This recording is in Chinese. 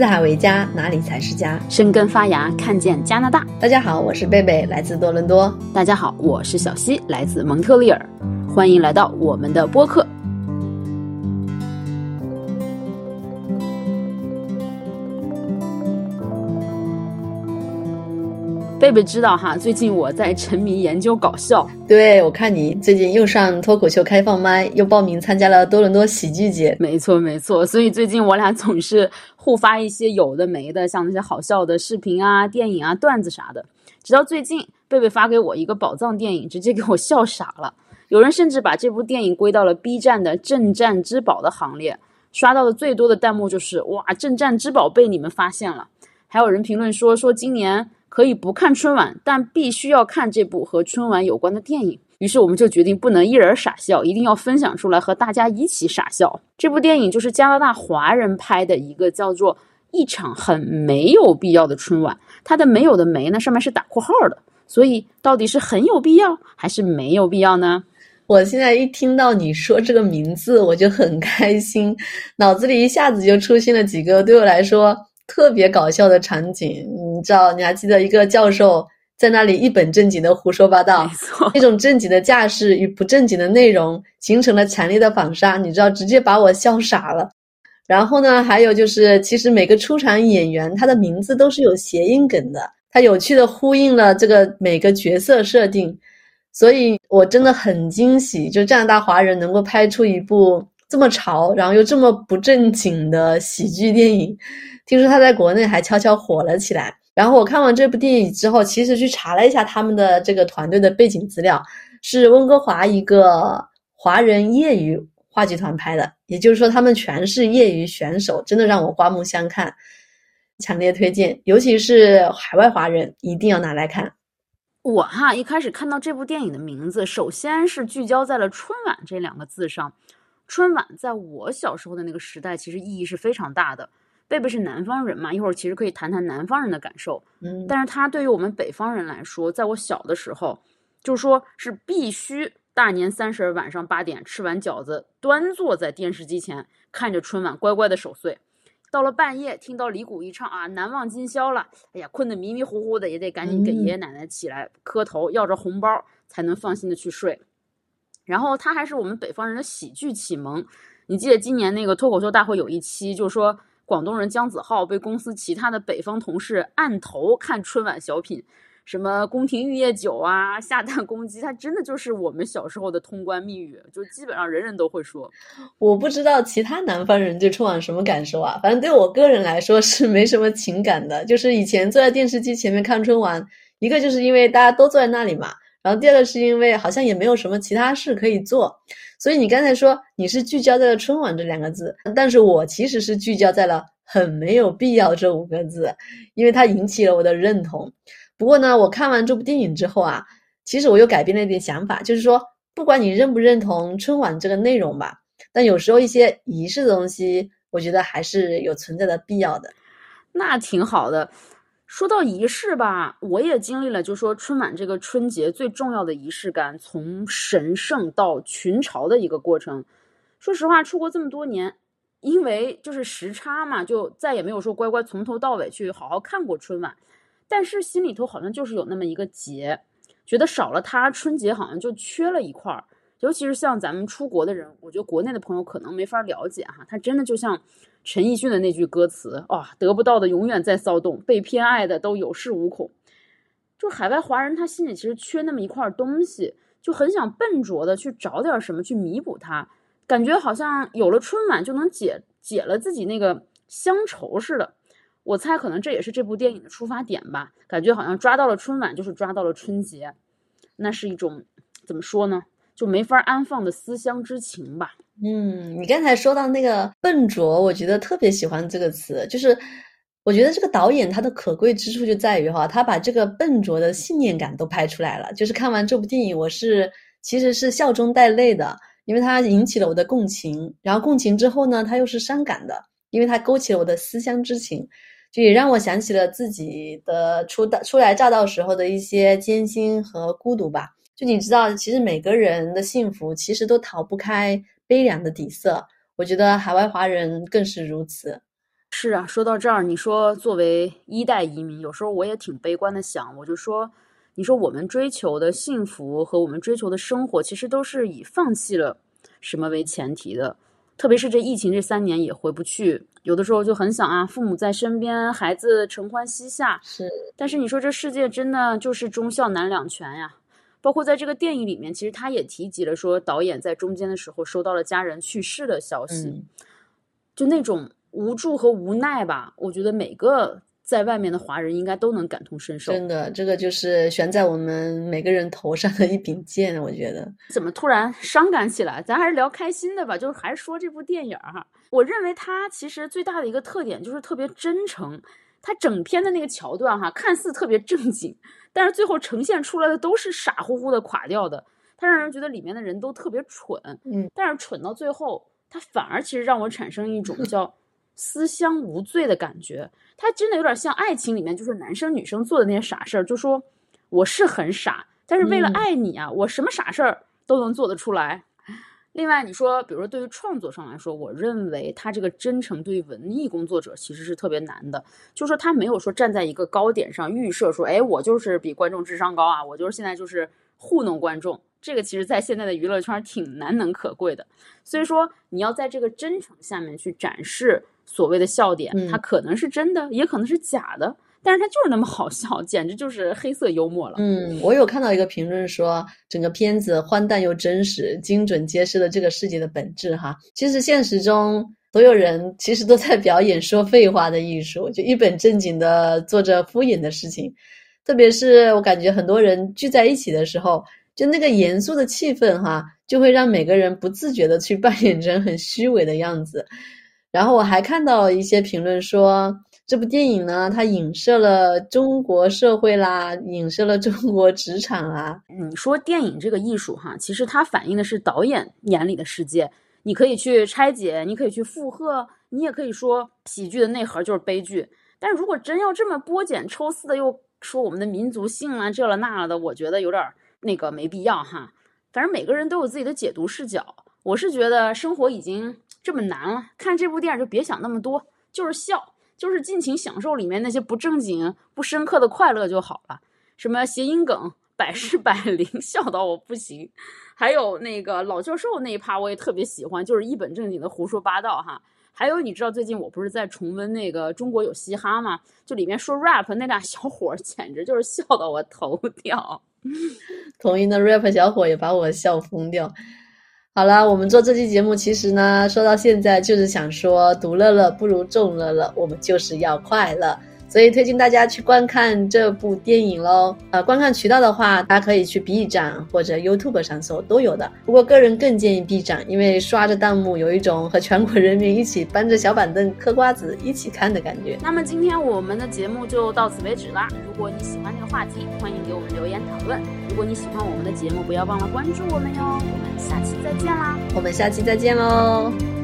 四海为家，哪里才是家？生根发芽，看见加拿大。大家好，我是贝贝，来自多伦多。大家好，我是小溪，来自蒙特利尔。欢迎来到我们的播客。贝贝知道哈，最近我在沉迷研究搞笑。对，我看你最近又上脱口秀开放麦，又报名参加了多伦多喜剧节。没错，没错。所以最近我俩总是互发一些有的没的，像那些好笑的视频啊、电影啊、段子啥的。直到最近，贝贝发给我一个宝藏电影，直接给我笑傻了。有人甚至把这部电影归到了 B 站的镇战之宝的行列。刷到的最多的弹幕就是“哇，镇战之宝被你们发现了”。还有人评论说说今年。可以不看春晚，但必须要看这部和春晚有关的电影。于是我们就决定不能一人傻笑，一定要分享出来和大家一起傻笑。这部电影就是加拿大华人拍的一个叫做《一场很没有必要的春晚》。它的“没有”的“没”呢，上面是打括号的。所以到底是很有必要还是没有必要呢？我现在一听到你说这个名字，我就很开心，脑子里一下子就出现了几个对我来说。特别搞笑的场景，你知道？你还记得一个教授在那里一本正经的胡说八道，那种正经的架势与不正经的内容形成了强烈的反差，你知道，直接把我笑傻了。然后呢，还有就是，其实每个出场演员他的名字都是有谐音梗的，他有趣的呼应了这个每个角色设定，所以我真的很惊喜，就加拿大华人能够拍出一部这么潮，然后又这么不正经的喜剧电影。听说他在国内还悄悄火了起来。然后我看完这部电影之后，其实去查了一下他们的这个团队的背景资料，是温哥华一个华人业余话剧团拍的，也就是说他们全是业余选手，真的让我刮目相看，强烈推荐，尤其是海外华人一定要拿来看。我哈一开始看到这部电影的名字，首先是聚焦在了春晚这两个字上。春晚在我小时候的那个时代，其实意义是非常大的。贝贝是南方人嘛，一会儿其实可以谈谈南方人的感受。嗯，但是他对于我们北方人来说，在我小的时候，就是说是必须大年三十晚上八点吃完饺子，端坐在电视机前看着春晚，乖乖的守岁。到了半夜，听到李谷一唱啊，难忘今宵了，哎呀，困得迷迷糊糊的，也得赶紧给爷爷奶奶起来磕头，要着红包，才能放心的去睡。然后他还是我们北方人的喜剧启蒙。你记得今年那个脱口秀大会有一期，就说。广东人姜子浩被公司其他的北方同事按头看春晚小品，什么宫廷玉液酒啊，下蛋公鸡，他真的就是我们小时候的通关密语，就基本上人人都会说。我不知道其他南方人对春晚什么感受啊，反正对我个人来说是没什么情感的。就是以前坐在电视机前面看春晚，一个就是因为大家都坐在那里嘛，然后第二个是因为好像也没有什么其他事可以做。所以你刚才说你是聚焦在了春晚这两个字，但是我其实是聚焦在了很没有必要这五个字，因为它引起了我的认同。不过呢，我看完这部电影之后啊，其实我又改变了一点想法，就是说，不管你认不认同春晚这个内容吧，但有时候一些仪式的东西，我觉得还是有存在的必要的。那挺好的。说到仪式吧，我也经历了，就说春晚这个春节最重要的仪式感，从神圣到群嘲的一个过程。说实话，出国这么多年，因为就是时差嘛，就再也没有说乖乖从头到尾去好好看过春晚。但是心里头好像就是有那么一个结，觉得少了它，春节好像就缺了一块儿。尤其是像咱们出国的人，我觉得国内的朋友可能没法了解哈，他真的就像陈奕迅的那句歌词啊，得不到的永远在骚动，被偏爱的都有恃无恐。就海外华人，他心里其实缺那么一块东西，就很想笨拙的去找点什么去弥补它，感觉好像有了春晚就能解解了自己那个乡愁似的。我猜可能这也是这部电影的出发点吧，感觉好像抓到了春晚就是抓到了春节，那是一种怎么说呢？就没法安放的思乡之情吧。嗯，你刚才说到那个笨拙，我觉得特别喜欢这个词。就是我觉得这个导演他的可贵之处就在于哈，他把这个笨拙的信念感都拍出来了。就是看完这部电影，我是其实是笑中带泪的，因为它引起了我的共情。然后共情之后呢，它又是伤感的，因为它勾起了我的思乡之情，就也让我想起了自己的初到初来乍到时候的一些艰辛和孤独吧。就你知道，其实每个人的幸福其实都逃不开悲凉的底色。我觉得海外华人更是如此。是啊，说到这儿，你说作为一代移民，有时候我也挺悲观的想，我就说，你说我们追求的幸福和我们追求的生活，其实都是以放弃了什么为前提的。特别是这疫情这三年也回不去，有的时候就很想啊，父母在身边，孩子承欢膝下。是，但是你说这世界真的就是忠孝难两全呀。包括在这个电影里面，其实他也提及了说，导演在中间的时候收到了家人去世的消息，就那种无助和无奈吧。我觉得每个。在外面的华人应该都能感同身受。真的，这个就是悬在我们每个人头上的一柄剑。我觉得怎么突然伤感起来？咱还是聊开心的吧。就是还是说这部电影哈，我认为它其实最大的一个特点就是特别真诚。它整篇的那个桥段哈，看似特别正经，但是最后呈现出来的都是傻乎乎的、垮掉的。它让人觉得里面的人都特别蠢。嗯，但是蠢到最后，它反而其实让我产生一种叫。思乡无罪的感觉，他真的有点像爱情里面，就是男生女生做的那些傻事儿。就说我是很傻，但是为了爱你啊，我什么傻事儿都能做得出来。另外，你说，比如说对于创作上来说，我认为他这个真诚对于文艺工作者其实是特别难的。就说他没有说站在一个高点上预设说，哎，我就是比观众智商高啊，我就是现在就是糊弄观众。这个其实，在现在的娱乐圈挺难能可贵的。所以说，你要在这个真诚下面去展示。所谓的笑点，它可能是真的，也可能是假的，但是它就是那么好笑，简直就是黑色幽默了。嗯，我有看到一个评论说，整个片子荒诞又真实，精准揭示了这个世界的本质。哈，其实现实中所有人其实都在表演说废话的艺术，就一本正经的做着敷衍的事情。特别是我感觉很多人聚在一起的时候，就那个严肃的气氛，哈，就会让每个人不自觉的去扮演成很虚伪的样子。然后我还看到一些评论说，这部电影呢，它影射了中国社会啦，影射了中国职场啦。你说电影这个艺术哈，其实它反映的是导演眼里的世界。你可以去拆解，你可以去附和，你也可以说喜剧的内核就是悲剧。但如果真要这么剥茧抽丝的又说我们的民族性啊这了那了的，我觉得有点那个没必要哈。反正每个人都有自己的解读视角。我是觉得生活已经。这么难了，看这部电影就别想那么多，就是笑，就是尽情享受里面那些不正经、不深刻的快乐就好了。什么谐音梗百试百灵，笑到我不行。还有那个老教授那一趴我也特别喜欢，就是一本正经的胡说八道哈。还有你知道最近我不是在重温那个《中国有嘻哈》吗？就里面说 rap 那俩小伙，简直就是笑到我头掉。同音的 rap 小伙也把我笑疯掉。好了，我们做这期节目，其实呢，说到现在就是想说，独乐乐不如众乐乐，我们就是要快乐。所以推荐大家去观看这部电影喽。呃，观看渠道的话，大家可以去 B 站或者 YouTube 上搜，都有的。不过个人更建议 B 站，因为刷着弹幕有一种和全国人民一起搬着小板凳嗑瓜子一起看的感觉。那么今天我们的节目就到此为止啦。如果你喜欢这个话题，欢迎给我们留言讨论。如果你喜欢我们的节目，不要忘了关注我们哟。我们下期再见啦！我们下期再见喽。